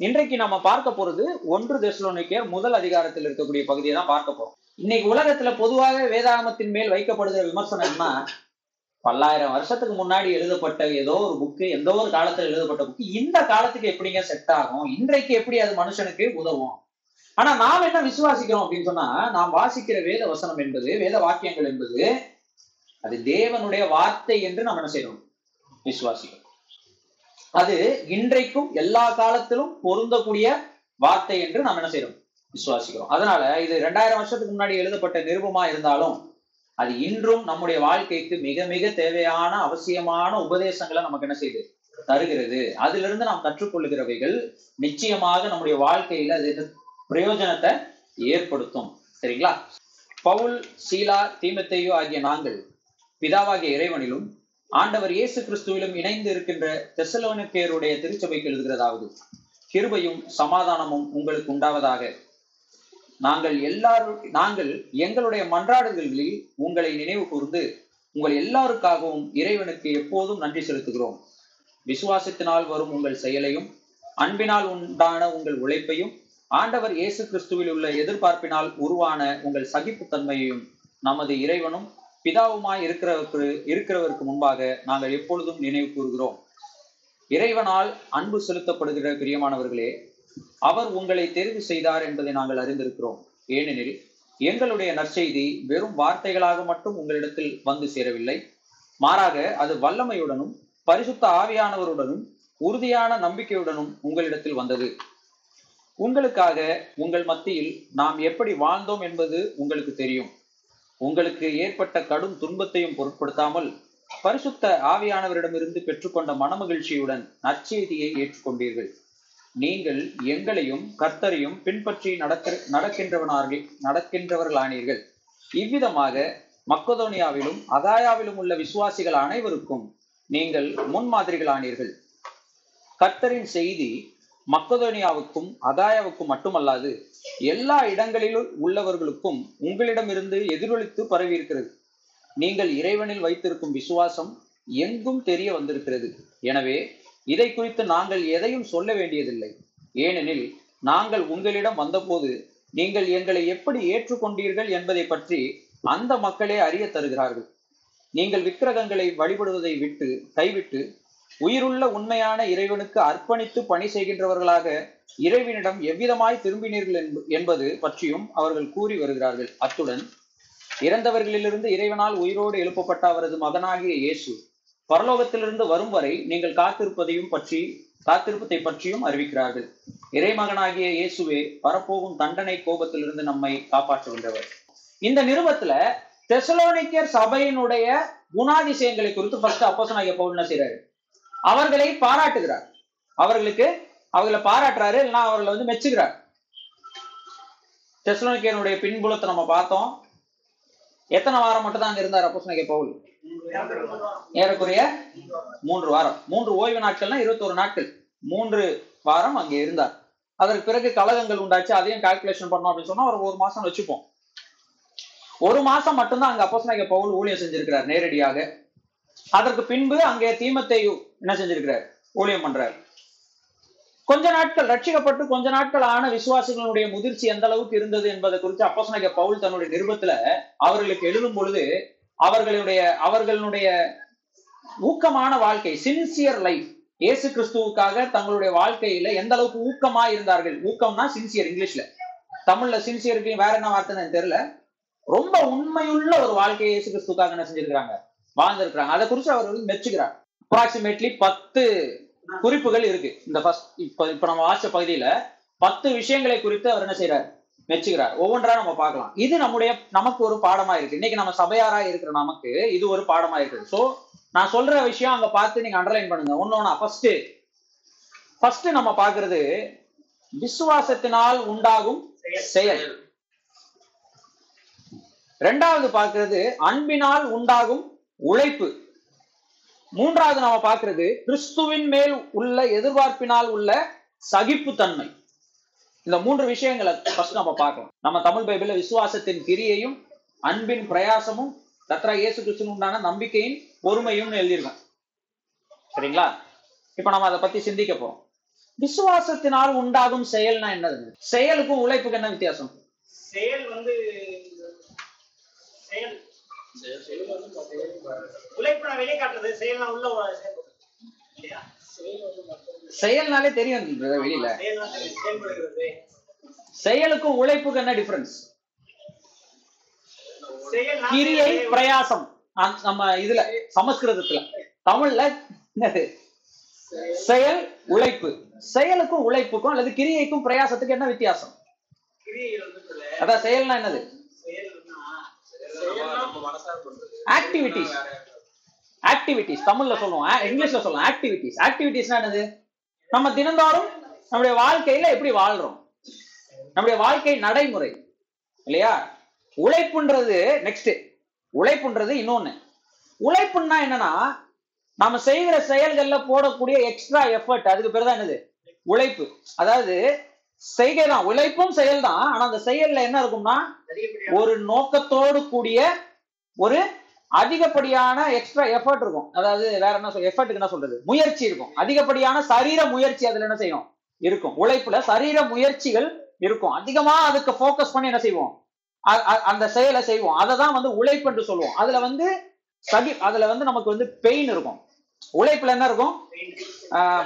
இன்றைக்கு நம்ம பார்க்க போறது ஒன்று தெசலோனிக்கேயர் முதல் அதிகாரத்தில் இருக்கக்கூடிய பகுதியை தான் பார்க்க போறோம். இன்னைக்கு உலகத்துல பொதுவாக வேதாகமத்தின் மேல் வைக்கப்படுகிற விமர்சனம்னா பல்லாயிரம் வருஷத்துக்கு முன்னாடி எழுதப்பட்ட ஏதோ ஒரு புக்கு எந்த ஒரு காலத்துல எழுதப்பட்ட புக்கு இந்த காலத்துக்கு எப்படிங்க செட் ஆகும்? இன்றைக்கு எப்படி அது மனுஷனுக்கு உதவும்? ஆனா நாம் என்ன விசுவாசிக்கிறோம் அப்படின்னு சொன்னா நாம் வாசிக்கிற வேத வசனம் என்பது வேத வாக்கியங்கள் என்பது அது தேவனுடைய வார்த்தை என்று நம்ம என்ன செய்யணும்? விசுவாசிக்கிறோம். அது இன்றைக்கும் எல்லா காலத்திலும் பொருந்தக்கூடிய வார்த்தை என்று நாம் என்ன செய்யறோம்? விசுவாசிக்கிறோம். அதனால இது ரெண்டாயிரம் வருஷத்துக்கு முன்னாடி எழுதப்பட்ட நிருபமா இருந்தாலும் அது இன்றும் நம்முடைய வாழ்க்கைக்கு மிக மிக தேவையான அவசியமான உபதேசங்களை நமக்கு என்ன செய்யுது தருகிறது. அதிலிருந்து நாம் கற்றுக்கொள்ளுகிறவைகள் நிச்சயமாக நம்முடைய வாழ்க்கையில அது பிரயோஜனத்தை ஏற்படுத்தும். சரிங்களா? பவுல் சீலா தீமத்தையோ ஆகிய நாங்கள் பிதாவாகிய இறைவனிலும் ஆண்டவர் இயேசு கிறிஸ்துவிலும் இணைந்து இருக்கின்ற தெசலோனிக்கேயருடைய திருச்சபைக்கு எழுதுகிறதாவது கிருபையும் சமாதானமும் உங்களுக்கு உண்டாவதாக. நாங்கள் எல்லாரும் நாங்கள் எங்களுடைய மன்றாடுகளில் உங்களை நினைவு கூர்ந்து உங்கள் எல்லாருக்காகவும் இறைவனுக்கு எப்போதும் நன்றி செலுத்துகிறோம். விசுவாசத்தினால் வரும் உங்கள் செயலையும் அன்பினால் உண்டான உங்கள் உழைப்பையும் ஆண்டவர் இயேசு கிறிஸ்துவில் உள்ள எதிர்பார்ப்பினால் உருவான உங்கள் சகிப்புத்தன்மையையும் நமது இறைவனும் பிதாவுமாய் இருக்கிறவருக்கு இருக்கிறவருக்கு முன்பாக நாங்கள் எப்பொழுதும் நினைவு கூறுகிறோம். இறைவனால் அன்பு செலுத்தப்படுகிற பிரியமானவர்களே அவர் உங்களை தெரிவு செய்தார் என்பதை நாங்கள் அறிந்திருக்கிறோம். ஏனெனில் எங்களுடைய நற்செய்தி வெறும் வார்த்தைகளாக மட்டும் உங்களிடத்தில் வந்து சேரவில்லை. மாறாக அது வல்லமையுடனும் பரிசுத்த ஆவியானவருடனும் உறுதியான நம்பிக்கையுடனும் உங்களிடத்தில் வந்தது. உங்களுக்காக உங்கள் மத்தியில் நாம் எப்படி வாழ்ந்தோம் என்பது உங்களுக்கு தெரியும். உங்களுக்கு ஏற்பட்ட கடும் துன்பத்தையும் பொருட்படுத்தாமல் பரிசுத்த ஆவியானவரிடமிருந்து பெற்றுக்கொண்ட மனமகிழ்ச்சியுடன் நற்செய்தியை ஏற்றுக்கொண்டீர்கள். நீங்கள் எங்களையும் கர்த்தரையும் பின்பற்றி நடக்க நடக்கின்றவனார்கள் நடக்கின்றவர்களானீர்கள். இவ்விதமாக மக்கதோனியாவிலும் அகாயாவிலும் உள்ள விசுவாசிகள் அனைவருக்கும் நீங்கள் முன்மாதிரிகளானீர்கள். கர்த்தரின் செய்தி மக்கதோனியாவுக்கும் அதாயாவுக்கும் மட்டுமல்லாது எல்லா இடங்களிலும் உள்ளவர்களுக்கும் உங்களிடமிருந்து எதிரொலித்து பரவி இருக்கிறது. நீங்கள் இறைவனில் வைத்திருக்கும் விசுவாசம் எங்கும் தெரிய வந்திருக்கிறது. எனவே இதை குறித்து நாங்கள் எதையும் சொல்ல வேண்டியதில்லை. ஏனெனில் நாங்கள் உங்களிடம் வந்தபோது நீங்கள் எங்களை எப்படி ஏற்றுக்கொண்டீர்கள் என்பதை பற்றி அந்த மக்களே அறிய தருகிறார்கள். நீங்கள் விக்கிரகங்களை வழிபடுவதை விட்டு கைவிட்டு உயிருள்ள உண்மையான இறைவனுக்கு அர்ப்பணித்து பணி செய்கின்றவர்களாக இறைவனிடம் எவ்விதமாய் திரும்பினீர்கள் என்பது பற்றியும் அவர்கள் கூறி வருகிறார்கள். அத்துடன் இறந்தவர்களிலிருந்து இறைவனால் உயிரோடு எழுப்பப்பட்ட அவரது மகனாகிய இயேசு பரலோகத்திலிருந்து வரும் வரை நீங்கள் காத்திருப்பதையும் பற்றி காத்திருப்பதை பற்றியும் அறிவிக்கிறார்கள். இறைமகனாகிய இயேசுவே வரப்போகும் தண்டனை கோபத்திலிருந்து நம்மை காப்பாற்றுகின்றவர். இந்த நிறுவத்துல தெசலோனிக்கர் சபையினுடைய குணாதிசயங்களை குறித்து ஃபர்ஸ்ட் அப்போசனாகிய பவுல் என்ன செய்யறாரு அவர்களை பாராட்டுகிறார். அவர்களுக்கு அவர்களை பாராட்டுறாரு இல்லைன்னா அவர்களை வந்து மெச்சுகிறார். தெசலோனிக்கனுடைய பின்புலத்தை நம்ம பார்த்தோம். எத்தனை வாரம் மட்டும் தான் அங்க இருந்தார் அப்போசனாகிய பவுல்? ஏறக்குறைய மூன்று வாரம். மூன்று ஓய்வு நாட்கள்னா இருபத்தோரு நாட்கள். மூன்று வாரம் அங்கே இருந்தார். அதற்கு பிறகு கழகங்கள் உண்டாச்சு. அதையும் கால்குலேஷன் பண்ணோம் அப்படின்னு சொன்னா ஒரு ஒரு மாசம் வச்சுப்போம். ஒரு மாசம் மட்டும்தான் அங்க அப்போசனாகிய பவுல் ஊழியம் செஞ்சிருக்கிறார் நேரடியாக. அதற்கு பின்பு அங்கே தீமத்தை என்ன செஞ்சிருக்கிறார்? ஊழியம் பண்றார். கொஞ்ச நாட்கள் ரட்சிக்கப்பட்டு கொஞ்ச நாட்கள் ஆன விசுவாசிகளுடைய முதிர்ச்சி எந்த அளவுக்கு இருந்தது என்பதை குறித்து அப்போசனாகிய பவுல் தன்னுடைய நிருபத்துல அவர்களுக்கு எழுதும் பொழுது அவர்களுடைய அவர்களுடைய ஊக்கமான வாழ்க்கை சின்சியர் லைஃப் இயேசு கிறிஸ்துவுக்காக தங்களுடைய வாழ்க்கையில எந்த அளவுக்கு ஊக்கமா இருந்தார்கள்? ஊக்கம்னா சின்சியர் இங்கிலீஷ்ல. தமிழ்ல சின்சியருக்கு வேற என்ன வார்த்தைன்னு தெரியல. ரொம்ப உண்மையுள்ள ஒரு வாழ்க்கையை இயேசு கிறிஸ்துக்காக என்ன செஞ்சிருக்கிறாங்க? வாழ்ந்திருக்கிறாங்க. அதை குறித்து அவர்கள் மெச்சுக்கிறார். அப்ராக்சிமேட்லி பத்து குறிப்புகள் இருக்கு. இந்த ஃபர்ஸ்ட் இப்ப இப்ப நம்ம வாசிச்ச பகுதியில பத்து விஷயங்களை குறித்து அவர் என்ன செய்யறாரு மெச்சுகிறார் ஒவ்வொன்றா நம்ம பார்க்கலாம். இது நம்முடைய நமக்கு ஒரு பாடமா இருக்கு. இன்னைக்கு நம்ம சபையாரா இருக்கிற நமக்கு இது ஒரு பாடமா இருக்குது. சோ நான் சொல்ற விஷயம் அங்க பார்த்து நீங்க அண்டர்லைன் பண்ணுங்க. ஒன்னொன்னா ஃபர்ஸ்ட் ஃபர்ஸ்ட் நம்ம பாக்குறது விசுவாசத்தினால் உண்டாகும் செயல். ரெண்டாவது பார்க்கிறது அன்பினால் உண்டாகும் உழைப்பு. மூன்றாவது நாம பாக்குறது கிறிஸ்துவின் மேல் உள்ள எதிர்பார்ப்பினால் உள்ள சகிப்புத்தன்மை. இந்த மூன்று விஷயங்களை ஃபர்ஸ்ட் நம்ம பார்க்கலாம் நம்ம தமிழ் பைபிள்ல விசுவாசத்தின் கிரியையும் அன்பின் பிரயாசமும் கத்ரா இயேசு கிறிஸ்துவின் உண்டான நம்பிக்கையின் பொறுமையும் எழுதியிருக்கோம். சரிங்களா? இப்ப நம்ம அதை பத்தி சிந்திக்க போறோம். விசுவாசத்தினால் உண்டாகும் செயல்னா என்னது செயலுக்கும் உழைப்புக்கு என்ன வித்தியாசம்? செயல் வந்து செயல் உழைப்பு நான் வெளியே காட்டுறது செயல் நான் உள்ள? செயல்னாலே தெரியும் வெளியில. செயலுக்கும் உழைப்புக்கு என்ன டிஃபரன்ஸ் கிரியை பிரயாசம். நம்ம இதுல சமஸ்கிருதத்துல. தமிழ்ல என்னது? செயல் உழைப்பு. செயலுக்கும் உழைப்புக்கும் அல்லது கிரியைக்கும் பிரயாசத்துக்கு என்ன வித்தியாசம்? அதான் செயல்னா என்னது? செயல்னா செயல்னா ஆக்டிவிட்டிஸ் ஆக்டிவிட்டிஸ் தமிழ்ல சொல்லுவோம் இங்கிலீஷ்ல சொல்லுவோம் ஆக்டிவிட்டிஸ் ஆக்டிவிட்டிஸ்னா என்னது? நம்ம தினந்தோறும் நம்முடைய வாழ்க்கையில எப்படி வாழ்றோம்? நம்முடைய வாழ்க்கை நடைமுறை இல்லையா? உழைப்புன்றது நெக்ஸ்ட் உழைப்புன்றது இன்னொன்னு. உழைப்புன்னா என்னன்னா நம்ம செய்கிற செயல்கள்ல போடக்கூடிய எக்ஸ்ட்ரா எஃபர்ட் அதுக்கு பேர் தான் என்னது? உழைப்பு. அதாவது செய்கை தான் உழைப்பும் செயல் தான் ஆனா அந்த செயல்ல என்ன இருக்கும்னா ஒரு நோக்கத்தோடு கூடிய ஒரு அதிகப்படியான எக்ஸ்ட்ரா எஃபர்ட் இருக்கும். அதாவது வேற என்ன எஃபர்ட்டுக்கு என்ன சொல்றது? முயற்சி இருக்கும். அதிகப்படியான சரீர முயற்சி அதுல என்ன செய்யும்? இருக்கும். உழைப்புல சரீர முயற்சிகள் இருக்கும். அதிகமா அதுக்கு ஃபோக்கஸ் பண்ணி என்ன செய்வோம்? அந்த செயலை செய்வோம். அதை தான் வந்து உழைப்பு என்று சொல்லுவோம் அதுல வந்து சகி அதுல வந்து நமக்கு வந்து பெயின் இருக்கும். உழைப்புல என்ன இருக்கும்?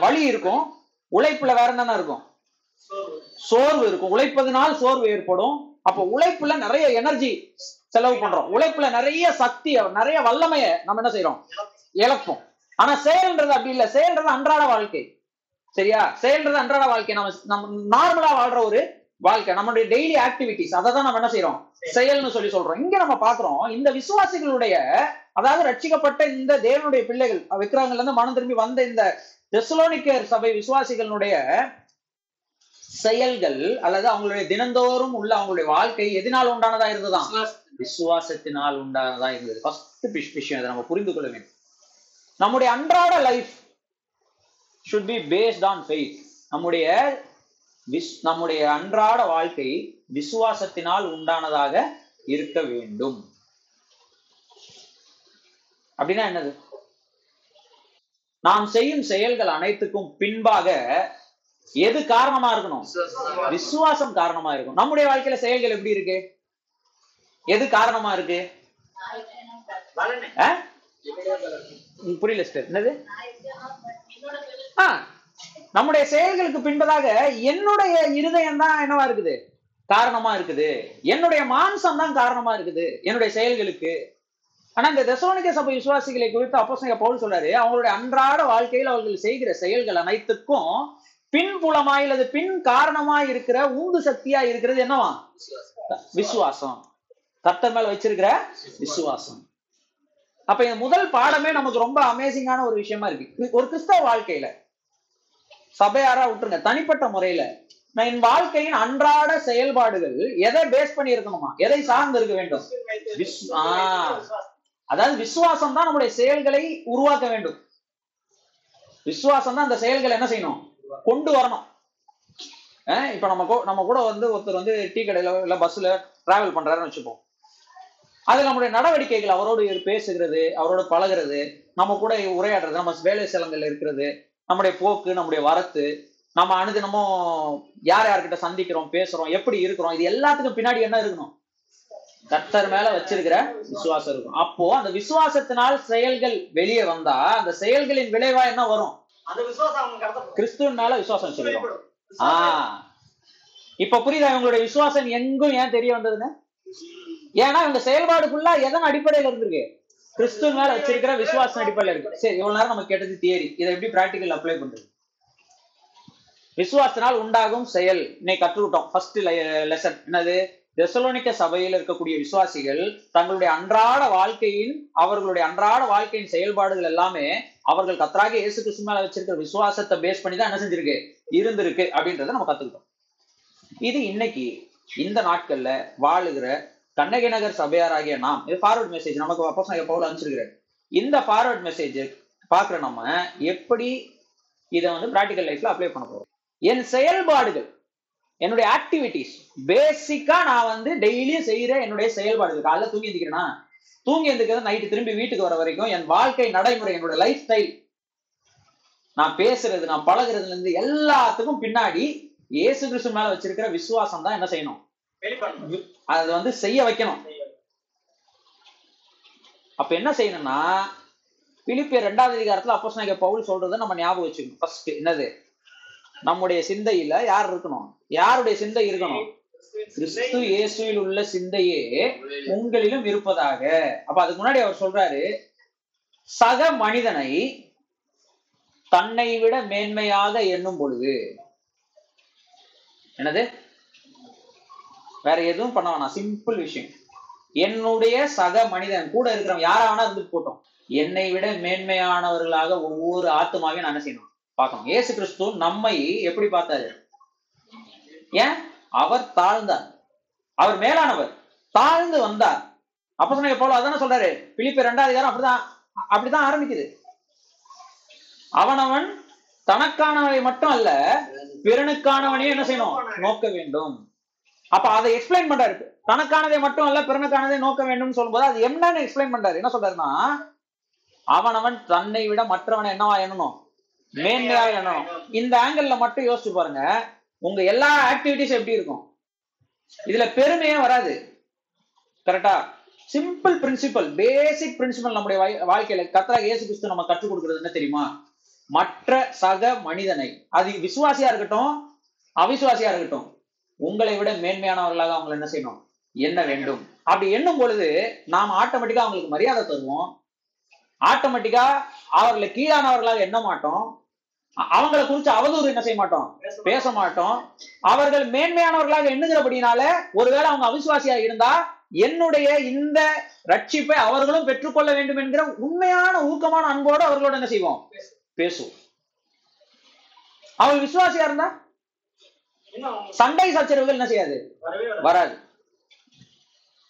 வலி இருக்கும். உழைப்புல வேற என்னென்ன இருக்கும்? சோர்வு. இருக்கும். உழைப்பதனால் சோர்வு ஏற்படும். அப்ப உழைப்புல நிறைய எனர்ஜி செலவு பண்றோம். உழைப்புல நிறைய சக்தி நிறைய வல்லமைய நம்ம என்ன செய்யறோம் இழப்போம். ஆனா செயல்ன்றது அப்படி இல்ல. செயல்ன்றது அன்றாட வாழ்க்கை. சரியா? செயல்ன்றது அன்றாட வாழ்க்கை. நம்ம நம்ம நார்மலா வாழ்ற ஒரு வாழ்க்கை. நம்மளுடைய டெய்லி ஆக்டிவிட்டிஸ் அதை தான் நம்ம என்ன செய்யறோம் செயல்னு சொல்லி சொல்றோம். இங்க நம்ம பாக்குறோம் இந்த விசுவாசிகளுடைய அதாவது ரட்சிக்கப்பட்ட இந்த தேவனுடைய பிள்ளைகள் விக்கிரகங்கள்ல இருந்து மனம் திரும்பி வந்த இந்த தெசலோனிக்கர் சபை விசுவாசிகளுடைய செயல்கள் அல்லது அவங்களுடைய தினந்தோறும் உள்ள அவங்களுடைய வாழ்க்கை எதனால் உண்டானதா இருந்ததாம் விசுவாசத்தினால். உண்டானதா இருந்தது. ஃபர்ஸ்ட் விஷயம் அதை நம்ம புரிந்து கொள்ள வேண்டும். நம்முடைய அன்றாட life should be based on faith நம்முடைய விஸ் நம்முடைய அன்றாட வாழ்க்கை விசுவாசத்தினால் உண்டானதாக இருக்க வேண்டும். அப்படின்னா என்னது? நாம் செய்யும் செயல்கள் அனைத்துக்கும் பின்பாக எது காரணமா இருக்கணும்? விசுவாசம். காரணமா இருக்கும். நம்முடைய வாழ்க்கையில செயல்கள் எப்படி இருக்கு? எது காரணமா இருக்கு? புரியல என்னது? நம்முடைய செயல்களுக்கு பின்பதாக என்னுடைய இருதயம் தான் என்னவா இருக்குது? காரணமா இருக்குது. என்னுடைய மாம்சம் தான் காரணமா இருக்குது. என்னுடைய செயல்களுக்கு. ஆனா இந்த தெசோனிக்க சபை விசுவாசிகளை குறித்து அப்போஸ்தலனாகிய பவுல் சொல்றாரு அவங்களுடைய அன்றாட வாழ்க்கையில் அவர்கள் செய்கிற செயல்கள் அனைத்துக்கும் பின்புலமாய் அல்லது பின் காரணமாய் இருக்கிற உந்து சக்தியா இருக்கிறது என்னவா? விசுவாசம். கத்தர் மேல வச்சிருக்கிற விசுவாசம். அப்ப இந்த முதல் பாடமே நமக்கு ரொம்ப அமேசிங்கான ஒரு விஷயமா இருக்கு. ஒரு கிறிஸ்தவ வாழ்க்கையில. சபையாரா விட்டுருங்க. தனிப்பட்ட முறையில. நான் என் வாழ்க்கையின் அன்றாட செயல்பாடுகள் எதை பேஸ் பண்ணி இருக்கணுமா? எதை சார்ந்து இருக்க வேண்டும்? விஸ்- அதாவது விசுவாசம் தான் நம்முடைய செயல்களை உருவாக்க வேண்டும். விசுவாசம் தான் அந்த செயல்களை என்ன செய்யணும்? கொண்டு வரணும். இப்ப நம்ம நம்ம கூட வந்து ஒருத்தர் வந்து டீ கடையில இல்ல பஸ்ல டிராவல் பண்றாருன்னு வச்சுப்போம். அது நம்முடைய நடவடிக்கைகள் அவரோடு பேசுகிறது அவரோட பழகுறது நம்ம கூட உரையாடுறது நம்ம வேலை ஸ்தலங்கள்ல இருக்கிறது நம்முடைய போக்கு நம்முடைய வரத்து நம்ம அனுதினமும் யார் யார்கிட்ட சந்திக்கிறோம் பேசுறோம் எப்படி இருக்கிறோம் இது எல்லாத்துக்கும் பின்னாடி என்ன இருக்கணும்? கர்த்தர் மேல வச்சிருக்கிற விசுவாசம் இருக்கும். அப்போ அந்த விசுவாசத்தினால் செயல்கள் வெளியே வந்தா அந்த செயல்களின் விளைவா என்ன வரும்? அந்த விசுவாசம் அவங்க கடத்த கிறிஸ்துவின் மேல விசுவாசம் வச்சிருக்கோம் ஆ. இப்ப புரியுதா இவங்களுடைய விசுவாசம் எங்கும் ஏன் தெரிய வந்ததுன்னு? ஏன்னா இவங்க செயல்பாடு ஃபுல்லா எதன் அடிப்படையில இருந்திருக்கு? கிறிஸ்துவ மேல வச்சிருக்கிற விசுவாசம் அடிப்படையில இருக்கு. சரி இவ்வளவு நேரம் நம்ம கேட்டது தியரி இதை எப்படி பிராக்டிக்கல் அப்ளை பண்றது? விசுவாசத்தினால் உண்டாகும் செயல். இன்னைக்கு கற்றுக்கிட்டோம். ஃபர்ஸ்ட் லெசன் என்னது? தெசலோனிக்க சபையில் இருக்கக்கூடிய விசுவாசிகள் தங்களுடைய அன்றாட வாழ்க்கையின் அவர்களுடைய அன்றாட வாழ்க்கையின் செயல்பாடுகள் எல்லாமே அவர்கள் கத்தராக இயேசு கிறிஸ்து மேல வச்சிருக்கிற விசுவாசத்தை பேஸ் பண்ணி தான் என்ன செஞ்சிருக்கு? இருந்திருக்கு அப்படின்றத நம்ம கத்துக்கிட்டோம். இது இன்னைக்கு இந்த நாட்கள்ல வாழுகிற கண்ணகி நகர் சபையாராகிய நாம் இது ஃபார்வர்ட் மெசேஜ் நமக்கு அப்போ எப்போ அனுப்பிச்சிருக்கிறேன் இந்த ஃபார்வர்ட் மெசேஜ் பாக்குற நம்ம எப்படி இதை வந்து பிராக்டிக்கல் லைஃப்ல அப்ளை பண்ண போறோம்? என் செயல்பாடுகள் என்னுடைய ஆக்டிவிட்டிஸ் பேசிக்கா நான் வந்து டெய்லியும் செய்யற என்னுடைய செயல்பாடுகள் காலைல தூங்கி எந்திக்கிறேன்னா தூங்கி எந்திக்கிறது நைட்டு திரும்பி வீட்டுக்கு வர வரைக்கும் என் வாழ்க்கை நடைமுறை என்னோட லைஃப் ஸ்டைல் நான் பேசுறது நான் பழகுறதுல இருந்து எல்லாத்துக்கும் பின்னாடி இயேசு கிறிஸ்து மேல வச்சிருக்கிற விசுவாசம் தான் என்ன செய்யணும்? அது வந்து செய்ய வைக்கணும். அப்ப என்ன செய்யணும்னா பிலிப்பிய ரெண்டாவது அதிகாரத்துல அப்போ பவுல் சொல்றதை நம்ம ஞாபகம் வச்சுக்கணும். ஃபர்ஸ்ட் என்னது? நம்முடைய சிந்தையில யார் இருக்கணும்? யாருடைய சிந்தை இருக்கணும்? கிறிஸ்து இயேசுவில் உள்ள சிந்தையே உங்களிலும் இருப்பதாக. அப்ப அதுக்கு முன்னாடி அவர் சொல்றாரு சக மனிதனை தன்னை விட மேன்மையாக எண்ணும் பொழுது. என்னது? வேற எதுவும் பண்ண வேணாம். சிம்பிள் விஷயம். என்னுடைய சக மனிதன் கூட இருக்கிறவன் யாரா வேணா இருந்து போட்டோம் என்னை விட மேன்மையானவர்களாக ஒவ்வொரு ஆத்மாவையும் நான் என்ன செய்யணும்? பார்க்கணும். இயேசு கிறிஸ்து நம்மை எப்படி பார்த்தாரு? ஏன்? அவர் தாழ்ந்தார். அவர் மேலானவர். தாழ்ந்து வந்தார். அப்ப சொன்ன போல அதானே சொல்றாரு? பிலிப்பு ரெண்டாவது அதிகாரம் அப்படிதான் அப்படிதான் ஆரம்பிக்குது. அவனவன் தனக்கானவனை மட்டும் அல்ல பிறனுக்கானவனையும் என்ன செய்யணும்? நோக்க வேண்டும். அப்ப அதை எக்ஸ்பிளைன் பண்றாரு. தனக்கானதை மட்டும் அல்ல பிறனுக்கானதை நோக்க வேண்டும் சொல்லும்போது அது என்னன்னு எக்ஸ்பிளைன் பண்றாரு. என்ன சொல்றாருன்னா அவனவன் தன்னை விட மற்றவனை என்னவா எண்ணணும்? மேன்மையாக எண்ணணும் இந்த ஆங்கிள் மட்டும் யோசிச்சு பாருங்க. உங்க எல்லா ஆக்டிவிட்டிஸ் எப்படி இருக்கும்? இதுல பெருமையே வராது. கரெக்டா சிம்பிள் பிரின்சிபல் பேசிக் பிரின்சிபல் நம்முடைய வாய்- வாழ்க்கையில கத்தரா இயேசு கிறிஸ்து நம்ம கற்றுக் கொடுக்கறது என்ன தெரியுமா? மற்ற சக மனிதனை. அது விசுவாசியா இருக்கட்டும் அவிசுவாசியா இருக்கட்டும் உங்களை விட மேன்மையானவர்களாக அவங்களை என்ன செய்யணும்? என்ன வேண்டும். அப்படி எண்ணும் பொழுது நாம் ஆட்டோமேட்டிக்கா அவங்களுக்கு மரியாதை தருவோம். ஆட்டோமேட்டிக்கா அவர்களை கீழானவர்களாக எண்ண மாட்டோம். அவங்களை குறித்து அவதூறு என்ன செய்ய மாட்டோம்? பேச மாட்டோம். அவர்கள் மேன்மையானவர்களாக எண்ணுகிறபடினால ஒருவேளை அவங்க அவிசுவாசியா இருந்தா என்னுடைய இந்த ரட்சிப்பை அவர்களும் பெற்றுக்கொள்ள வேண்டும் என்கிற உண்மையான ஊக்கமான அன்போடு அவர்களோட என்ன செய்வோம்? பேசுவோம். அவங்க விசுவாசியா இருந்தா? சண்டை சச்சரவுகள் என்ன செய்யாது. வராது.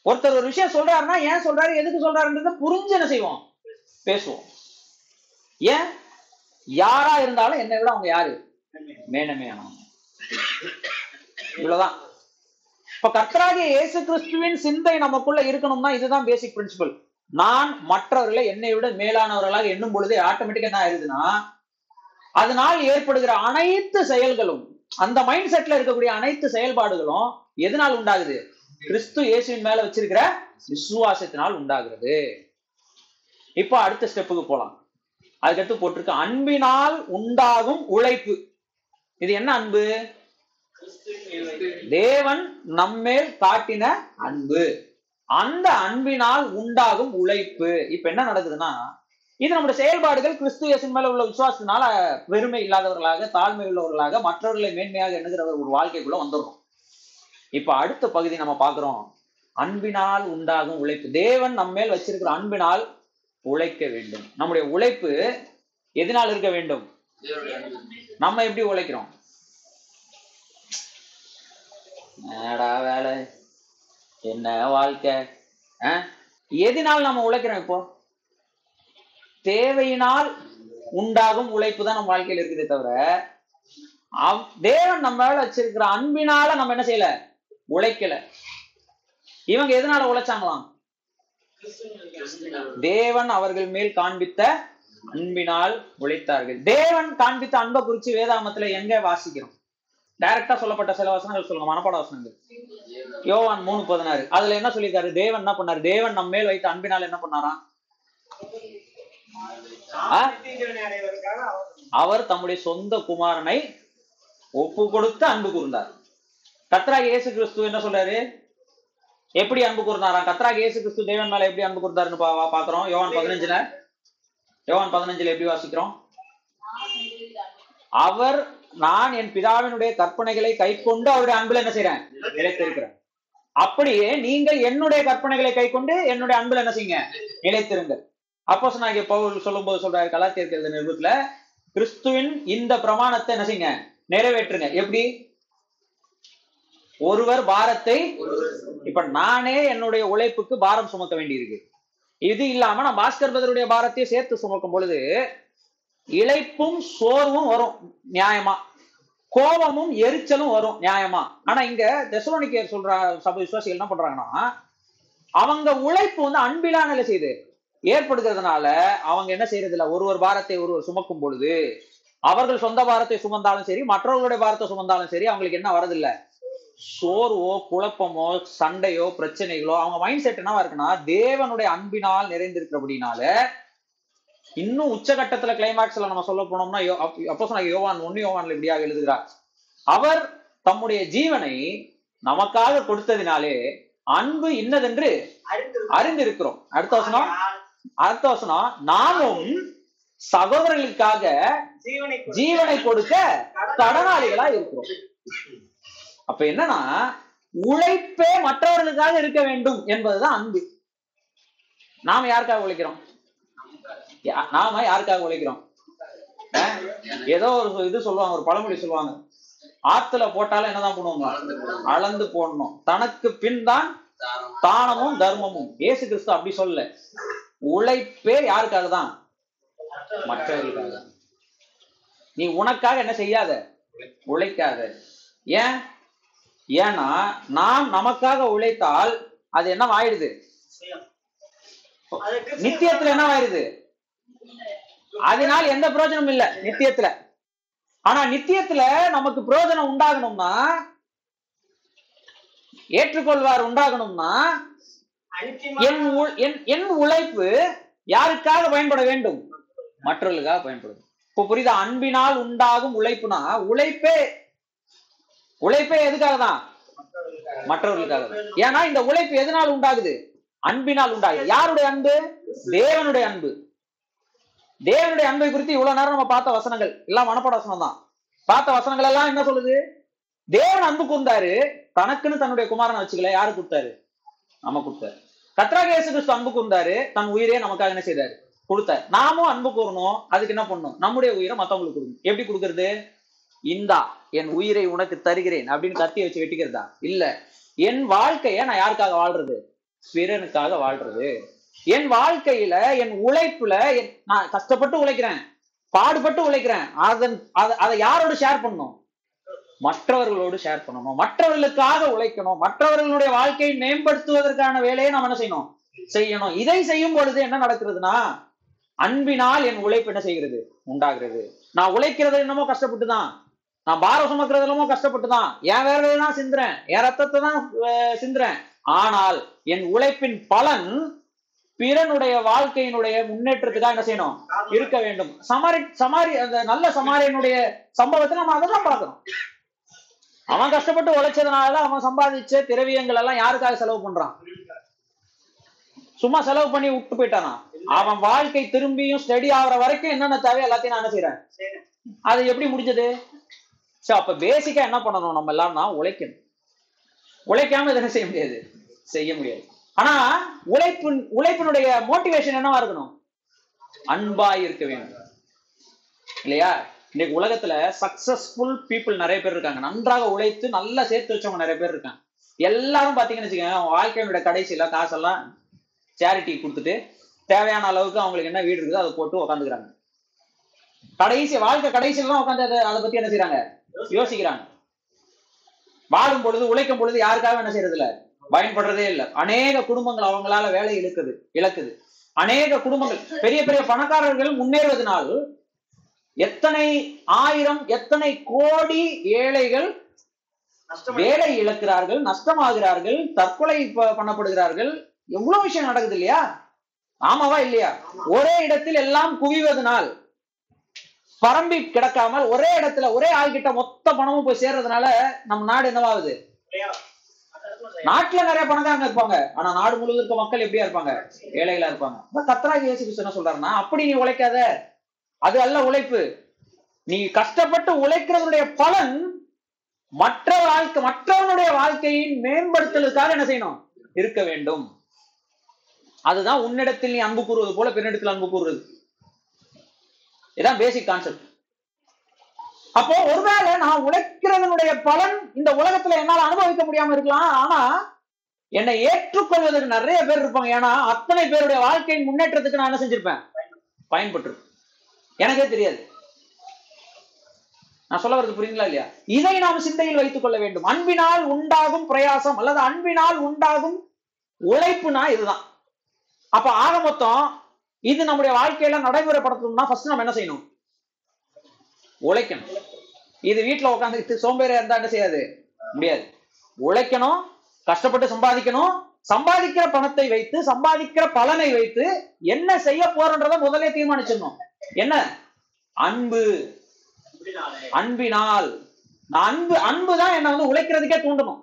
ஒருத்தர் ஒரு விஷயம் சொல்றாருன்னா ஏன் சொல்றாரு எதுக்கு சொல்றாருன்றத புரிஞ்சு என்ன செய்வோம்? பேசுவோம். ஏன்? யாரா இருந்தாலும் என்னை விட அவங்க யாரு? மேனமையானவங்க இவ்வளவுதான். இப்ப கர்த்தராகிய இயேசு கிறிஸ்துவின் சிந்தை நமக்குள்ள இருக்கணும்னா இதுதான் பேசிக் பிரின்சிபல் நான் மற்றவர்களை என்னை விட மேலானவர்களாக எண்ணும் பொழுது ஆட்டோமேட்டிக்கா என்ன ஆயிருதுன்னா அதனால் ஏற்படுகிற அனைத்து செயல்களும் அந்த மைண்ட் செட்ல இருக்கக்கூடிய அனைத்து செயல்பாடுகளும் எதனால் உண்டாகுது? கிறிஸ்து இயேசுவின் மேல வச்சிருக்கிற விசுவாசத்தினால் உண்டாகிறது. இப்போ அடுத்த ஸ்டெப்புக்கு போலாம். அதுக்கடுத்து போட்டிருக்கு அன்பினால் உண்டாகும் உழைப்பு. இது என்ன அன்பு? தேவன் நம்மேல் காட்டின அன்பு. அந்த அன்பினால் உண்டாகும் உழைப்பு. இப்ப என்ன நடக்குதுன்னா இது நம்முடைய செயல்பாடுகள் கிறிஸ்து இயேசுவின் மேல உள்ள விசுவாசத்தினால பெருமை இல்லாதவர்களாக தாழ்மை உள்ளவர்களாக மற்றவர்களை மேன்மையாக எண்ணுகிறவர் ஒரு வாழ்க்கைக்குள்ள வந்துடுறோம். இப்ப அடுத்த பகுதி நம்ம பாக்குறோம் அன்பினால் உண்டாகும் உழைப்பு. தேவன் நம்ம மேல் வச்சிருக்கிற அன்பினால் உழைக்க வேண்டும். நம்முடைய உழைப்பு எதனால் இருக்க வேண்டும்? நம்ம எப்படி உழைக்கிறோம்? என்னடா வேலை? என்ன வாழ்க்கை? எதினால் நம்ம உழைக்கிறோம் இப்போ? தேவையினால் உண்டாகும் உழைப்பு தான் நம்ம வாழ்க்கையில இருக்குதே தவிர தேவன் நம்ம மேல வச்சிருக்கிற அன்பினால நம்ம என்ன செய்யல? உழைக்கல. இவங்க எதனால உழைச்சாங்களாம்? தேவன் அவர்கள் மேல் காண்பித்த அன்பினால் உழைத்தார்கள். தேவன் காண்பித்த அன்பை குறிச்சு வேதாமத்துல எங்க வாசிக்கிறோம்? டைரக்டா சொல்லப்பட்ட சில வசனங்கள் சொல்லுங்க மனப்பாட வசனங்கள். யோவான் மூணு பதினாறு. அதுல என்ன சொல்லியிருக்காரு? தேவன் என்ன பண்ணாரு? தேவன் நம்ம மேல் வைத்த அன்பினால் என்ன பண்ணாராம் அவர் அவர் தம்முடைய சொந்த குமாரனை ஒப்பு கொடுத்து அன்பு கூர்ந்தார். கத்ராக இயேசு கிறிஸ்து என்ன சொல்றாரு? எப்படி அன்பு கூர்ந்தாராம்? கத்ரா இயேசு கிறிஸ்து தேவன் மேல எப்படி அன்பு கூர்ந்தாருன்னு பாக்குறோம் யோவான் பதினஞ்சுல. யோவான் பதினஞ்சுல எப்படி வாசிக்கிறோம்? அவர் நான் என் பிதாவினுடைய கற்பனைகளை கை கொண்டு அவருடைய அன்புல என்ன செய்யறேன் நிலைத்திருக்கிறேன். அப்படியே நீங்கள் என்னுடைய கற்பனைகளை கை கொண்டு என்னுடைய அன்புல என்ன செய்யுங்க? நிலைத்திருங்கள். அப்போ நாங்க பவுல் சொல்லும்போது சொல்றாரு கலாத்தியர்கள் நிறுவத்துல கிறிஸ்துவின் இந்த பிரமாணத்தை என்ன செய்யுங்க? நிறைவேற்றுங்க. எப்படி? ஒருவர் பாரத்தை இப்ப நானே என்னுடைய உழைப்புக்கு பாரம் சுமக்க வேண்டியிருக்கு. இது இல்லாம நான் பாஸ்கர் பதருடைய பாரத்தையும் சேர்த்து சுமக்கும் பொழுது இழைப்பும் சோர்வும் வரும் நியாயமா. கோபமும் எரிச்சலும் வரும் நியாயமா. ஆனா இங்க தெசலோனிக்கேயர் சொல்ற சப விசுவாசிகள் என்ன பண்றாங்கன்னா அவங்க உழைப்பு வந்து அன்பிலா நிலை செய்து ஏற்படுகிறதுனால அவங்க என்ன செய்யறது இல்ல ஒருவர் பாரத்தை ஒருவர் சுமக்கும் பொழுது அவர்கள் சொந்த பாரத்தை சுமந்தாலும் சரி மற்றவர்களுடைய பாரத்தை சுமந்தாலும் சரி அவங்களுக்கு என்ன வரதில்லை சோர்வோ குழப்பமோ சண்டையோ பிரச்சனைகளோ அவங்க மைண்ட் செட் என்னவா இருக்குன்னா தேவனுடைய அன்பினால் நிறைந்திருக்கிறபடினால இன்னும் உச்சகட்டத்துல கிளைமாக்ஸ்ல நம்ம சொல்ல போனோம்னா அப்போ சொன்ன யோவான் ஒன்னு யோவான்ல இப்படியாக எழுதுகிறார். அவர் தம்முடைய ஜீவனை நமக்காக கொடுத்ததினாலே அன்பு இன்னதென்று அறிந்து அறிந்திருக்கிறோம். அடுத்த வசனம். அடுத்த வசனம். நாமும் சகோதரர்களுக்காக ஜீவனை கொடுக்க கடனாளிகளா இருக்கிறோம். அப்ப என்னன்னா உழைப்பே மற்றவர்களுக்காக இருக்க வேண்டும் என்பதுதான் அன்பு. நாம யாருக்காக உழைக்கிறோம்? நாம யாருக்காக உழைக்கிறோம்? அஹ்? ஏதோ ஒரு இது சொல்லுவாங்க ஒரு பழமொழி சொல்லுவாங்க. ஆத்துல போட்டாலும் என்னதான் பண்ணுவாங்க அளந்து போடணும். தனக்கு பின் தான் தானமும் தர்மமும். ஏசு கிறிஸ்து அப்படி சொல்ல உழைப்பே யாருக்காக தான் மற்றவர்களுக்காக தான். நீ உனக்காக என்ன செய்யாத? உழைக்காத. ஏன்? ஏன்னா நாம் நமக்காக உழைத்தால் அது என்ன ஆயிடுது நித்தியத்துல என்ன ஆயிடுது அதனால் எந்த பிரயோஜனமும் இல்ல நித்தியத்துல. ஆனா நித்தியத்துல நமக்கு பிரயோஜனம் உண்டாகணும்னா ஏற்றுக்கொள்வார் உண்டாகணும்னா என் என்- என் உழைப்பு யாருக்காக பயன்பட வேண்டும்? மற்றவர்களுக்காக பயன்படும். இப்போ புரியுதா? அன்பினால் உண்டாகும் உழைப்புனா உழைப்பே உழைப்பே எதுக்காக தான் மற்றவர்களுக்காக. தான். ஏன்னா இந்த உழைப்பு எதனால் உண்டாகுது? அன்பினால் உண்டாகுது. யாருடைய அன்பு? தேவனுடைய அன்பு. தேவனுடைய அன்பை குறித்து இவ்வளவு நேரம் நம்ம பார்த்த வசனங்கள் எல்லாம் மனப்பட வசனம் தான் பார்த்த வசனங்கள் எல்லாம் என்ன சொல்லுது? தேவன் அன்பு கூர்ந்தாரு. தனக்குன்னு தன்னுடைய குமாரனை வச்சுக்கல. யாரு கொடுத்தாரு? நம்ம கொடுத்தாரு. கத்ராக இயேசு கிறிஸ்து அன்பு கூர்ந்தாரு. தன் உயிரே நமக்காக என்ன செய்தாரு? கொடுத்தார். நாமும் அன்பு கூறணும். அதுக்கு என்ன பண்ணணும்? நம்முடைய உயிரை மத்தவங்களுக்கு கொடுக்கணும். எப்படி கொடுக்கறது? இந்தா என் உயிரை உனக்கு தருகிறேன் அப்படின்னு கத்தி வச்சு வெட்டிக்கிறதா? இல்ல. என் வாழ்க்கைய நான் யாருக்காக வாழ்றது? பிறனுக்காக வாழ்றது. என் வாழ்க்கையில என் உழைப்புல நான் கஷ்டப்பட்டு உழைக்கிறேன். பாடுபட்டு உழைக்கிறேன். அதன் அத- அதை யாரோட ஷேர் பண்ணணும்? மற்றவர்களோடு ஷேர் பண்ணணும். மற்றவர்களுக்காக உழைக்கணும். மற்றவர்களுடைய வாழ்க்கையை மேம்படுத்துவதற்கான வேலையை நாம் என்ன செய்யணும்? செய்யணும். இதை செய்யும் பொழுது என்ன நடக்கிறதுனா அன்பினால் என் உழைப்பு என்ன செய்கிறது? உண்டாகிறது. நான் உழைக்கிறது என்னமோ கஷ்டப்பட்டு தான் நான் பாரம் சுமக்கிறது என்னமோ கஷ்டப்பட்டு தான் என் வேர்வை தான் சிந்துறேன். என் ரத்தத்தை தான் சிந்துறேன். ஆனால் என் உழைப்பின் பலன் பிறனுடைய வாழ்க்கையினுடைய முன்னேற்றத்துக்காக என்ன செய்யணும்? இருக்க வேண்டும். சமாரி சமாரி அந்த நல்ல சமாரியனுடைய சம்பவத்தை நம்ம அதை தான் பார்க்கிறோம் அவன் கஷ்டப்பட்டு உழைச்சதுனால அவன் சம்பாதிச்ச திரவியங்கள் எல்லாம் யாருக்காக செலவு பண்றான்? சும்மா செலவு பண்ணி விட்டு போயிட்டானா? அவன் வாழ்க்கை திரும்பியும் ஸ்டடி ஆகுற வரைக்கும் என்னென்ன தேவை எல்லாத்தையும் நான் என்ன செய்யறேன் அது எப்படி முடிஞ்சது? சோ அப்ப பேசிக்கா என்ன பண்ணணும்? நம்ம எல்லாம்னா உழைக்கணும். உழைக்காம எதுவும் என்ன செய்ய முடியாது. செய்ய முடியாது. ஆனா உழைப்பு உழைப்பினுடைய மோட்டிவேஷன் என்னவா இருக்கணும்? அன்பாய் இருக்க வேண்டும். இல்லையா? இன்னைக்கு உலகத்துல சக்சஸ்ஃபுல் பீப்புள் நிறைய பேர் இருக்காங்க. நன்றாக உழைத்து நல்லா சேர்த்து வச்சவங்க நிறைய பேர் இருக்காங்க. எல்லாரும் பாத்தீங்கன்னு வச்சுக்கோங்க வாழ்க்கையினுடைய கடைசியில காசெல்லாம் சேரிட்டி கொடுத்துட்டு தேவையான அளவுக்கு அவங்களுக்கு என்ன வீடு இருக்குதோ அதை போட்டு உட்காந்துக்கிறாங்க கடைசி வாழ்க்கை கடைசியில தான் உட்காந்து அதை பத்தி என்ன செய்யறாங்க யோசிக்கிறாங்க. வாழும் பொழுது உழைக்கும் பொழுது யாருக்காக என்ன செய்யறது இல்ல பயன்படுறதே இல்ல. அநேக குடும்பங்கள் அவங்களால வேலை இழுக்குது இழக்குது. அநேக குடும்பங்கள் பெரிய பெரிய பணக்காரர்கள் முன்னேறுவதனால் எத்தனை ஆயிரம் எத்தனை கோடி ஏழைகள் வேலை இழக்கிறார்கள் நஷ்டமாகிறார்கள் தற்கொலை பண்ணப்படுகிறார்கள். எவ்வளவு விஷயம் நடக்குது இல்லையா? ஆமாவா இல்லையா? ஒரே இடத்தில் எல்லாம் குவிவதனால் பரம்பி கிடக்காமல் ஒரே இடத்துல ஒரே ஆள்கிட்ட மொத்த பணமும் போய் சேர்றதுனால நம்ம நாடு என்னவாகுது? நாட்டுல நிறைய பணக்காரங்க இருப்பாங்க. ஆனா நாடு முழுவதும் இருக்க மக்கள் எப்படியா இருப்பாங்க? ஏழைகளா இருப்பாங்க. அப்ப இயேசு கிறிஸ்து என்ன சொல்றாருன்னா அப்படி நீ உழைக்காத. அது அல்ல உழைப்பு. நீ கஷ்டப்பட்டு உழைக்கிறதுடைய பலன் மற்ற வாழ்க்கை மற்றவனுடைய வாழ்க்கையின் மேம்படுத்தலுக்காக என்ன செய்யணும்? இருக்க வேண்டும். அதுதான் உன்னிடத்தில் நீ அன்பு கூறுவது போல பெண்ணிடத்தில் அன்பு கூறுவது. இதான் பேசிக் கான்செப்ட் அப்போ ஒருவேளை நான் உழைக்கிறதனுடைய பலன் இந்த உலகத்துல என்னால அனுபவிக்க முடியாம இருக்கலாம். ஆனா என்னை ஏற்றுக்கொள்வதற்கு நிறைய பேர் இருப்பாங்க. ஏன்னா அத்தனை பேருடைய வாழ்க்கையின் முன்னேற்றத்துக்கு நான் என்ன செஞ்சிருப்பேன்? பயன்பட்டு எனக்கே தெரியாது. நான் சொல்ல வரது புரியுங்களா இல்லையா? இதை நாம் சிந்தையில் வைத்துக் கொள்ள வேண்டும். அன்பினால் உண்டாகும் பிரயாசம் அல்லது அன்பினால் உண்டாகும் உழைப்புனா இதுதான். அப்ப ஆக மொத்தம் இது நம்முடைய வாழ்க்கையில நடைமுறைப்படுத்தணும்னா ஃபர்ஸ்ட் நம்ம என்ன செய்யணும்? உழைக்கணும். இது வீட்டுல உட்காந்துக்கிட்டு சோம்பேறியா இருந்தா என்ன செய்யாது? முடியாது. உழைக்கணும் கஷ்டப்பட்டு சம்பாதிக்கணும் சம்பாதிக்கிற பணத்தை வைத்து சம்பாதிக்கிற பலனை வைத்து என்ன செய்ய போறன்றத முதலே தீர்மானிச்சிடணும். என்ன? அன்பு. அன்பினால். நான் அன்பு அன்பு தான் என்ன வந்து உழைக்கிறதுக்கே தூண்டணும்.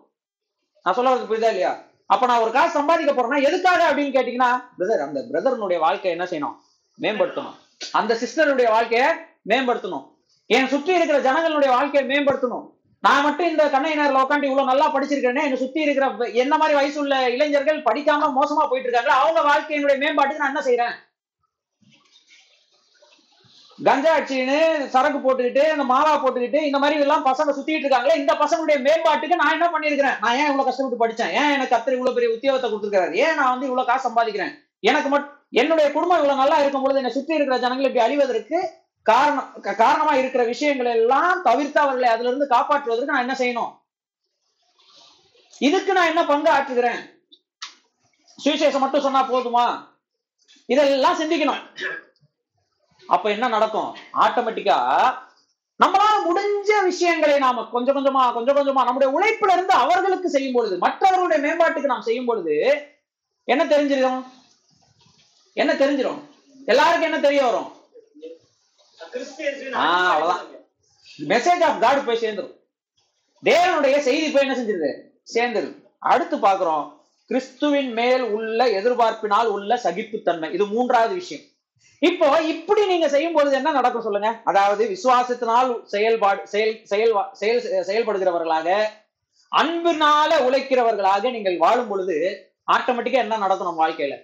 நான் சொல்ல புரியுதா இல்லையா? அப்ப நான் ஒரு காசு சம்பாதிக்க போறேன்னா எதுக்காக அப்படின்னு கேட்டீங்கன்னா பிரதர் அந்த பிரதர்னுடைய வாழ்க்கை என்ன செய்யணும்? மேம்படுத்தணும். அந்த சிஸ்டருடைய வாழ்க்கையை மேம்படுத்தணும். என் சுற்றி இருக்கிற ஜனங்களுடைய வாழ்க்கையை மேம்படுத்தணும். நான் மட்டும் இந்த கண்ணையினர்ல உட்காந்து இவ்வளவு நல்லா படிச்சிருக்கேனே என்னை சுத்தி இருக்கிற என்ன மாதிரி வயசு உள்ள இளைஞர்கள் படிக்காம மோசமா போயிட்டு இருக்காங்களா அவங்க வாழ்க்கையினுடைய மேம்பாட்டுக்கு நான் என்ன செய்யறேன் கஞ்சா அடிச்சுன்னு சரக்கு போட்டுக்கிட்டு இந்த மாலா போட்டுக்கிட்டு இந்த மாதிரி எல்லாம் பசங்க சுத்திட்டு இருக்காங்களே இந்த பசங்களுடைய மேம்பாட்டுக்கு நான் என்ன பண்ணிருக்கிறேன் நான் ஏன் இவ்வளவு கஷ்டப்பட்டு படிச்சேன்? ஏன் எனக்கு கத்தர் இவ்வளவு பெரிய உத்தியோகத்தை கொடுத்துருக்காரு? ஏன் நான் வந்து இவ்வளவு காசு சம்பாதிக்கிறேன்? எனக்கு மட்டும் என்னுடைய குடும்பம் இவ்வளவு நல்லா இருக்கும் பொழுது என்னை சுத்தி இருக்கிற ஜனங்கள் இப்படி அழிவதற்கு காரணம் காரணமா இருக்கிற விஷயங்கள் எல்லாம் தவிர்த்து அவர்களை அதுல இருந்து காப்பாற்றுவதற்கு நான் என்ன செய்யணும்? இதுக்கு நான் என்ன பங்கு ஆற்றுகிறேன்? சுவிசேஷம் மட்டும் சொன்னா போதுமா? இதெல்லாம் சிந்திக்கணும். அப்ப என்ன நடக்கும்? ஆட்டோமேட்டிக்கா நம்மளால முடிஞ்ச விஷயங்களை நாம கொஞ்சம் கொஞ்சமா கொஞ்சம் கொஞ்சமா நம்முடைய உழைப்புல இருந்து அவர்களுக்கு செய்யும் பொழுது மற்றவர்களுடைய மேம்பாட்டுக்கு நாம் செய்யும் பொழுது என்ன தெரிஞ்சிடும்? என்ன தெரிஞ்சிடும்? எல்லாருக்கும் என்ன தெரிய வரும்? அவ்வளவுதான். மெசேஜ் ஆஃப் காட் போய் சேர்ந்துரும். தேவனுடைய செய்தி போய் என்ன செஞ்சிருது? சேர்ந்துடும் அடுத்து பாக்குறோம் கிறிஸ்துவின் மேல் உள்ள எதிர்பார்ப்பினால் உள்ள சகிப்புத்தன்மை. இது மூன்றாவது விஷயம். இப்போ இப்படி நீங்க செய்யும் பொழுது என்ன நடக்கும் சொல்லுங்க? அதாவது விசுவாசத்தினால் செயல்பாடு செயல் செயல் செயல் செயல்படுகிறவர்களாக அன்பினால உழைக்கிறவர்களாக நீங்கள் வாழும் பொழுது ஆட்டோமேட்டிக்கா என்ன நடக்கும் நம்ம வாழ்க்கையில?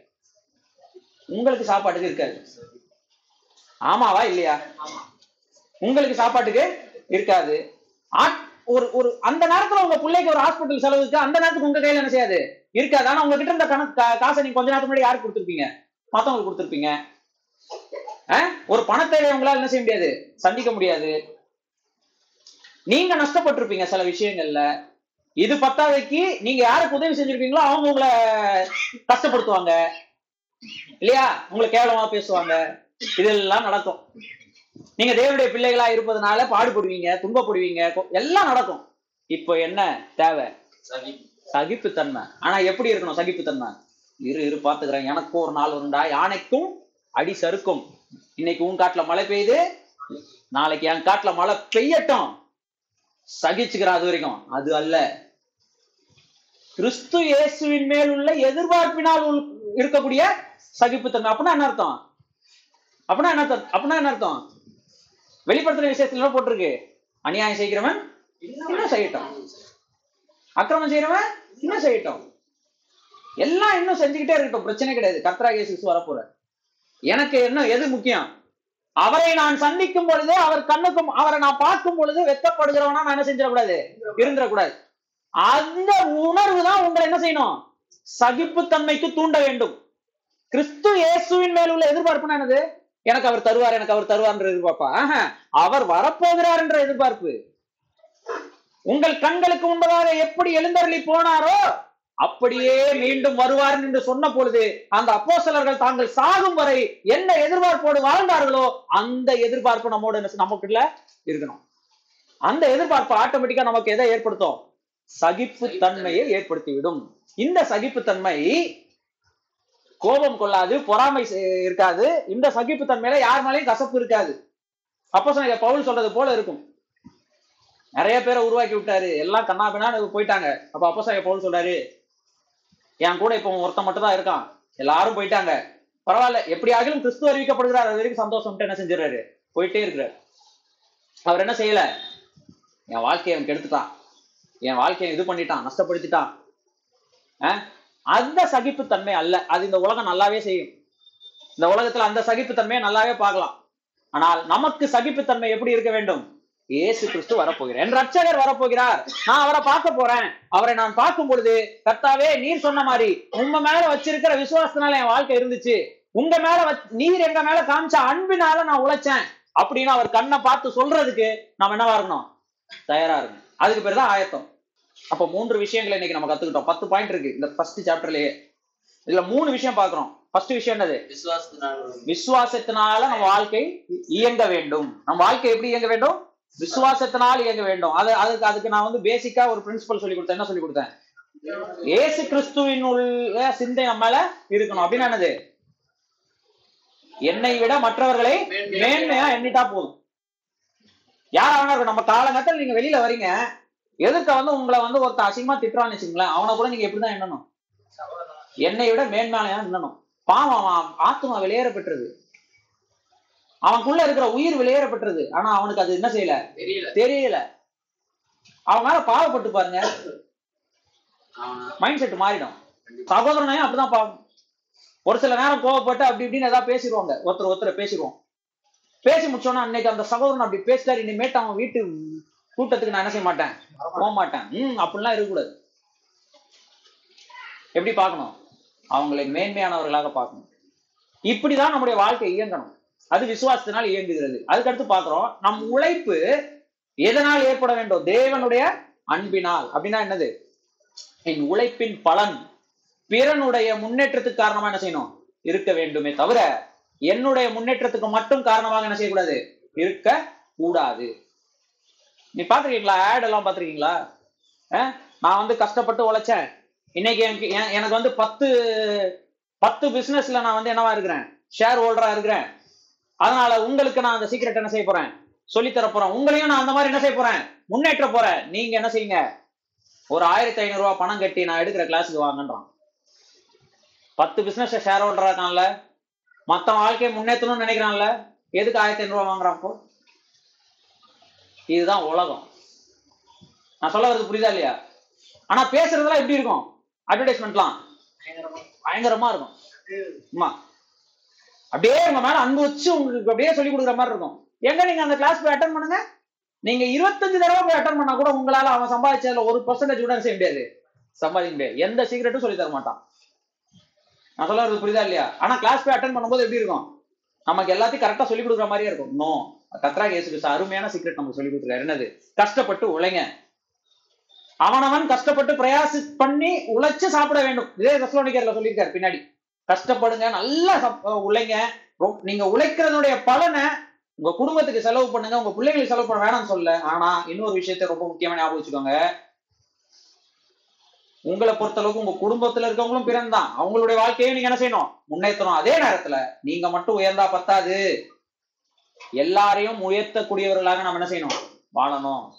உங்களுக்கு சாப்பாட்டுக்கு இருக்காது. ஆமாவா இல்லையா? உங்களுக்கு சாப்பாட்டுக்கு இருக்காது. ஒரு ஒரு அந்த நேரத்துல உங்க பிள்ளைக்கு ஒரு ஹாஸ்பிட்டல் செலவுக்கு அந்த நேரத்துக்கு உங்க கையில என்ன செய்யாது? இருக்காது. ஆனா உங்ககிட்ட இருந்த கணக்கு காசை நீங்க கொஞ்ச நேரத்துக்கு முன்னாடி யாருக்கு கொடுத்துருப்பீங்க? மத்தவங்களுக்கு கொடுத்துருப்பீங்க. ஒரு பண தேவையை உங்களால என்ன செய்ய முடியாது? சந்திக்க முடியாது. நீங்க நஷ்டப்பட்டிருப்பீங்க சில விஷயங்கள்ல. இது பத்தாதைக்கு நீங்க யாருக்கு உதவி செஞ்சிருப்பீங்களோ அவங்க உங்களை கஷ்டப்படுத்துவாங்க. இல்லையா? உங்களை கேவலமா பேசுவாங்க. இதெல்லாம் நடக்கும். நீங்க தேவனுடைய பிள்ளைகளா இருப்பதனால பாடுபடுவீங்க துன்பப்படுவீங்க எல்லாம் நடக்கும். இப்போ என்ன தேவை? சகிப்புத்தன்மை. ஆனா எப்படி இருக்கணும் சகிப்புத்தன்மை? இரு இரு பாத்துக்கிறேன் எனக்கும் ஒரு நாள் வருண்டா யானைக்கும் அடி சறுக்கும். இன்னைக்கு உன் காட்டுல மழை பெய்யுது நாளைக்கு என் காட்டுல மழை பெய்யட்டும். சகிச்சுக்கிறேன் அது வரைக்கும். அது அல்ல. கிறிஸ்து இயேசுவின் மேல் உள்ள எதிர்பார்ப்பினால் உள்- இருக்கக்கூடிய சகிப்புத்தன்மை. அப்படின்னா என்ன அர்த்தம்? அப்படின்னா என்ன அர்த்தம்? அப்படின்னா என்ன அர்த்தம்? வெளிப்படுத்துற விஷயத்துல என்ன போட்டிருக்கு? அநியாயம் செய்கிறவன் இன்னும் செய்யட்டும். அக்கிரமம் செய்யறவன் இன்னும் செய்யட்டும். எல்லாம் இன்னும் செஞ்சுக்கிட்டே இருக்கட்டும். பிரச்சனை கிடையாது. கர்த்தராக இயேசு வரப்போற எனக்கு என்ன எது முக்கியம்? அவரை நான் சந்திக்கும் பொழுது அவர் கண்ணுக்கும் அவரை நான் பார்க்கும் பொழுது வெட்கப்படுகிறவனா நான் என்ன செஞ்சிடக்கூடாது? இருந்துடக்கூடாது. அந்த உணர்வு தான் உங்களை என்ன செய்யணும்? சகிப்புத்தன்மைக்கு தூண்ட வேண்டும். கிறிஸ்து இயேசுவின் மேல் உள்ள எதிர்பார்ப்புனா என்னது? எனக்கு அவர் தருவார் எனக்கு அவர் தருவார்ன்ற எதிர்பார்ப்பா? அவர் வரப்போகிறார் என்ற எதிர்பார்ப்பு. உங்கள் கண்களுக்கு முன்பதாக எப்படி எழுந்தருளி போனாரோ அப்படியே மீண்டும் வருவார் என்று சொன்ன பொழுது அந்த அப்போசலர்கள் தாங்கள் சாகும் வரை என்ன எதிர்பார்ப்போடு வாழ்ந்தார்களோ அந்த எதிர்பார்ப்பு நம்மோட நமக்குள்ள இருக்கணும். அந்த எதிர்பார்ப்பு ஆட்டோமேட்டிக்கா நமக்கு எதை ஏற்படுத்தும்? சகிப்பு தன்மையை ஏற்படுத்திவிடும். இந்த சகிப்புத்தன்மை கோபம் கொள்ளாது பொறாமை இருக்காது. இந்த சகிப்புத்தன்மையில யார் மேலேயும் கசப்பு இருக்காது. அப்போ பவுல் சொல்றது போல இருக்கும். நிறைய பேரை உருவாக்கி விட்டாரு. எல்லாம் கண்ணாபின்னான்னு போயிட்டாங்க. அப்ப அப்போ பவுல் சொல்றாரு என் கூட இப்போ ஒருத்தன் மட்டும் தான் இருக்கான். எல்லாரும் போயிட்டாங்க. பரவாயில்ல எப்படி ஆகிலும் கிறிஸ்து அறிவிக்கப்படுகிறார். அது வரைக்கும் சந்தோஷம்ட்டு என்ன செஞ்சிடறாரு? போயிட்டே இருக்கிறார். அவர் என்ன செய்யல? என் வாழ்க்கையை அவன் கெடுத்துட்டான். என் வாழ்க்கையை இது பண்ணிட்டான் நஷ்டப்படுத்திட்டான். அஹ்? அந்த சகிப்புத்தன்மை அல்ல. அது இந்த உலகம் நல்லாவே செய்யும். இந்த உலகத்துல அந்த சகிப்புத்தன்மையை நல்லாவே பார்க்கலாம். ஆனால் நமக்கு சகிப்புத்தன்மை எப்படி இருக்க வேண்டும்? இயேசு கிறிஸ்து வரப்போகிறார். என் ரட்சகர் வரப்போகிறார். நான் அவரை பார்க்க போறேன். அவரை நான் பார்க்கும் பொழுது கர்த்தாவே நீர் சொன்ன மாதிரி உங்க மேல வச்சிருக்கிற விசுவாசத்தினால என் வாழ்க்கை இருந்துச்சு. உங்க மேல நீர் எங்க மேல காமிச்ச அன்பினால நான் உழைச்சேன். அப்படின்னு அவர் கண்ணை பார்த்து சொல்றதுக்கு நாம என்னவா இருக்கணும்? தயாரா இருக்கணும். அதுக்கு பேர் தான் ஆயத்தம். அப்ப மூன்று விஷயங்களை இன்னைக்கு நம்ம கத்துக்கிட்டோம். பத்து பாயிண்ட் இருக்கு. இந்த ஃபர்ஸ்ட் சாப்டர்லயே இதுல மூணு விஷயம் பார்க்கிறோம். ஃபர்ஸ்ட் விஷயம் என்னது? விசுவாசத்தினால். விசுவாசத்தினால நம்ம வாழ்க்கை இயங்க வேண்டும். நம்ம வாழ்க்கை எப்படி இயங்க வேண்டும்? விசுவாசத்தினால் இயங்க வேண்டும். அது அதுக்கு அதுக்கு நான் வந்து பேசிக்கா ஒரு பிரின்சிபல் சொல்லி கொடுத்தேன். என்ன சொல்லி கொடுத்தேன்? ஏசு கிறிஸ்துவின் உள்ள சிந்தை நம்ம இருக்கணும். அப்படின்னு என்னது? என்னை விட மற்றவர்களை மேன்மையா எண்ணிட்டா போதும். யார் அவனா இருக்கும் நம்ம காலங்கத்தில் நீங்க வெளியில வரீங்க எதுக்க வந்து உங்களை வந்து ஒருத்தன் அசிங்கமா திட்டுறான்னு வச்சுங்களேன் அவனை கூட நீங்க எப்படிதான் எண்ணணும்? என்னை விட மேன்மையா எண்ணணும். பாவம் அவன் ஆத்மா வெளியேற பெற்றது. அவனுக்குள்ள இருக்கிற உயிர் வெளியேற பெற்றது ஆனா அவனுக்கு அது என்ன செய்யல? தெரியல. தெரியல. அவன் மேல பாவப்பட்டு பாருங்க. மைண்ட் செட் மாறிடும். சகோதரனையும் அப்படிதான் பாவம். ஒரு சில நேரம் கோவப்பட்டு அப்படி இப்படின்னு ஏதாவது பேசிடுவாங்க. ஒருத்தர் ஒருத்தர் பேசிடுவோம். பேசி முடிச்சோன்னா அன்னைக்கு அந்த சகோதரன் அப்படி பேசிட்டாரு. இனிமேட்டு அவன் வீட்டு கூட்டத்துக்கு நான் என்ன செய்ய மாட்டேன்? போக மாட்டேன். ம் அப்படிலாம் இருக்கக்கூடாது. எப்படி பார்க்கணும்? அவங்களை மேன்மையானவர்களாக பார்க்கணும். இப்படிதான் நம்முடைய வாழ்க்கை இயங்கணும். அது விசுவாசத்தினால் இயங்குகிறது. அதுக்கடுத்து பாக்குறோம் நம் உழைப்பு எதனால் ஏற்பட வேண்டும்? தேவனுடைய அன்பினால். அப்படின்னா என்னது? என் உழைப்பின் பலன். பிறனுடைய முன்னேற்றத்துக்கு காரணமா என்ன செய்யணும்? இருக்க வேண்டுமே தவிர என்னுடைய முன்னேற்றத்துக்கு மட்டும் காரணமாக என்ன செய்யக்கூடாது? இருக்க கூடாது. நீ பாத்திருக்கீங்களா ஆட் எல்லாம் பாத்திருக்கீங்களா நான் வந்து கஷ்டப்பட்டு உழைச்சேன். இன்னைக்கு எனக்கு எனக்கு வந்து பத்து பத்து பிசினஸ்ல நான் வந்து என்னவா இருக்கிறேன்? ஷேர் ஹோல்டரா இருக்கிறேன். அதனால உங்களுக்கு நான் அந்த சீக்கிரட் என்ன செய்ய போறேன்? சொல்லித் தர போறேன். உங்களையும் நான் அந்த மாதிரி என்ன செய்ய போறேன்? முன்னேற்ற போறேன். நீங்க என்ன செய்யுங்க? ஒரு ஆயிரத்தி ஐநூறு ரூபாய் பணம் கட்டி நான் எடுக்கிற கிளாஸுக்கு வாங்கன்றான். பத்து பிசினஸ் ஷேர் ஹோல்டரா இருக்கான்ல. மத்த வாழ்க்கையை முன்னேற்றணும்னு நினைக்கிறான்ல. எதுக்கு ஆயிரத்தி ஐநூறு ரூபாய் வாங்குறான் இதுதான் உலகம். நான் சொல்ல வரது புரியுதா இல்லையா? ஆனா பேசுறதெல்லாம் எப்படி இருக்கும்? அட்வர்டைஸ்மெண்ட்லாம் பயங்கரமா இருக்கும். ஆமா அப்படியே உங்க மேல அன்பு வச்சு உங்களுக்கு அப்படியே சொல்லி கொடுக்குற மாதிரி இருக்கும். எங்க நீங்க அந்த கிளாஸ் போய் அட்டன் பண்ணுங்க? நீங்க இருபத்தஞ்சு தடவை போய் அட்டன் பண்ணா கூட உங்களால அவன் சம்பாதிச்சதுல ஒரு பர்சன்டேஜ் கூட செய்ய முடியாது. சம்பாதிக்க முடியாது. எந்த சீக்கிரட்டும் சொல்லி தர மாட்டான். நான் சொல்ல புரியுதா இல்லையா? ஆனா கிளாஸ் போய் அட்டன் பண்ணும்போது எப்படி இருக்கும்? நமக்கு எல்லாத்தையும் கரெக்டா சொல்லி கொடுக்குற மாதிரியே இருக்கும். நோ கத்ரா கேசு அருமையான சீக்ரெட் நமக்கு சொல்லி கொடுத்துருக்காரு. என்னது? கஷ்டப்பட்டு உழைங்க. அவனவன் கஷ்டப்பட்டு பிரயாசி பண்ணி உழைச்சு சாப்பிட வேண்டும். இதே தஸ்லோனிக்கர்ல சொல்லியிருக்காரு பின்னாடி. கஷ்டப்படுங்க நல்லா உழைங்க. ரொ- நீங்க உழைக்கிறதுடைய பலனை உங்க குடும்பத்துக்கு செலவு பண்ணுங்க உங்க பிள்ளைங்களுக்கு செலவு பண்ண வேணாம்னு சொல்ல ஆனா இன்னொரு விஷயத்தை ரொம்ப முக்கியமா ஞாபகம் வச்சுக்கோங்க. உங்களை பொறுத்தளவுக்கு உங்க குடும்பத்துல இருக்கவங்களும் பிறந்தான். அவங்களுடைய வாழ்க்கையை நீங்க என்ன செய்யணும்? முன்னேற்றணும். அதே நேரத்துல நீங்க மட்டும் உயர்ந்தா பத்தாது. எல்லாரையும் உயர்த்தக்கூடியவர்களாக நம்ம என்ன செய்யணும்? வாழணும்.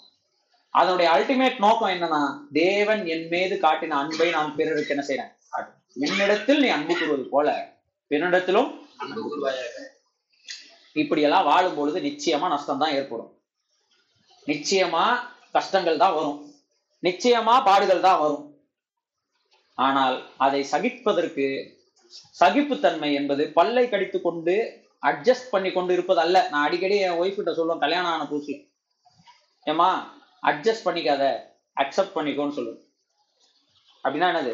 அதனுடைய அல்டிமேட் நோக்கம் என்னன்னா தேவன் என் மீது காட்டின அன்பை நான் பிறருக்கு என்ன செய்யறேன் என்னிடத்தில் நீ அன்பு கூறுவது போல பிறனிடத்திலும் இப்படி எல்லாம் இப்படியெல்லாம் வாழும் பொழுது நிச்சயமா நஷ்டம் தான் ஏற்படும். நிச்சயமா கஷ்டங்கள் தான் வரும். நிச்சயமா பாடுகள் தான் வரும். ஆனால் அதை சகிப்பதற்கு சகிப்புத்தன்மை என்பது பல்லை கடித்து கொண்டு அட்ஜஸ்ட் பண்ணி கொண்டு இருப்பது அல்ல நான் அடிக்கடி என் ஒய்ஃப் கிட்ட சொல்லுவேன் கல்யாணம் ஆன புதுசு ஏமா அட்ஜஸ்ட் பண்ணிக்காத அக்செப்ட் பண்ணிக்கோன்னு சொல்லுவேன். அப்படின்னா என்னது?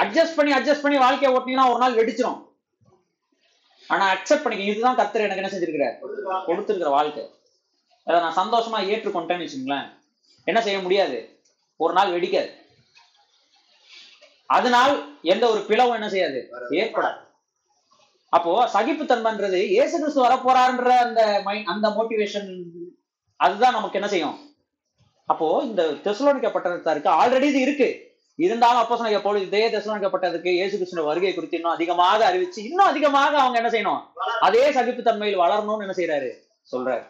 அட்ஜஸ்ட் பண்ணி அட்ஜஸ்ட் பண்ணி வாழ்க்கையை ஓட்டினீங்கன்னா ஒரு நாள் வெடிச்சிடும் ஆனா அக்செப்ட் பண்ணிக்க இதுதான் கத்தர் எனக்கு என்ன செஞ்சிருக்கிறார்? கொடுத்துருக்கிற வாழ்க்கை. அதை நான் சந்தோஷமா ஏற்றுக்கொண்டேன்னு வச்சுங்களேன் என்ன செய்ய முடியாது? ஒரு நாள் வெடிக்காது. அதனால் எந்த ஒரு பிளவும் என்ன செய்யாது? ஏற்படாது. அப்போ சகிப்பு தன்மைன்றது ஏசு கிறிஸ்து வரப்போறாருன்ற அந்த மைண்ட் அந்த மோட்டிவேஷன் அதுதான் நமக்கு என்ன செய்யும்? அப்போ இந்த தெசலோனிக்க பட்டணத்தாருக்கு ஆல்ரெடி இது இருக்கு. இருந்தாலும் அப்போ சொன்ன போல இதே தெசலோனிக்க பட்டணத்துக்கு இயேசு கிறிஸ்துவ வருகை குறித்து இன்னும் அதிகமாக அறிவிச்சு இன்னும் அதிகமாக அவங்க என்ன செய்யணும்? அதே சகிப்புத்தன்மையில் வளரணும்னு என்ன செய்யறாரு சொல்றாரு.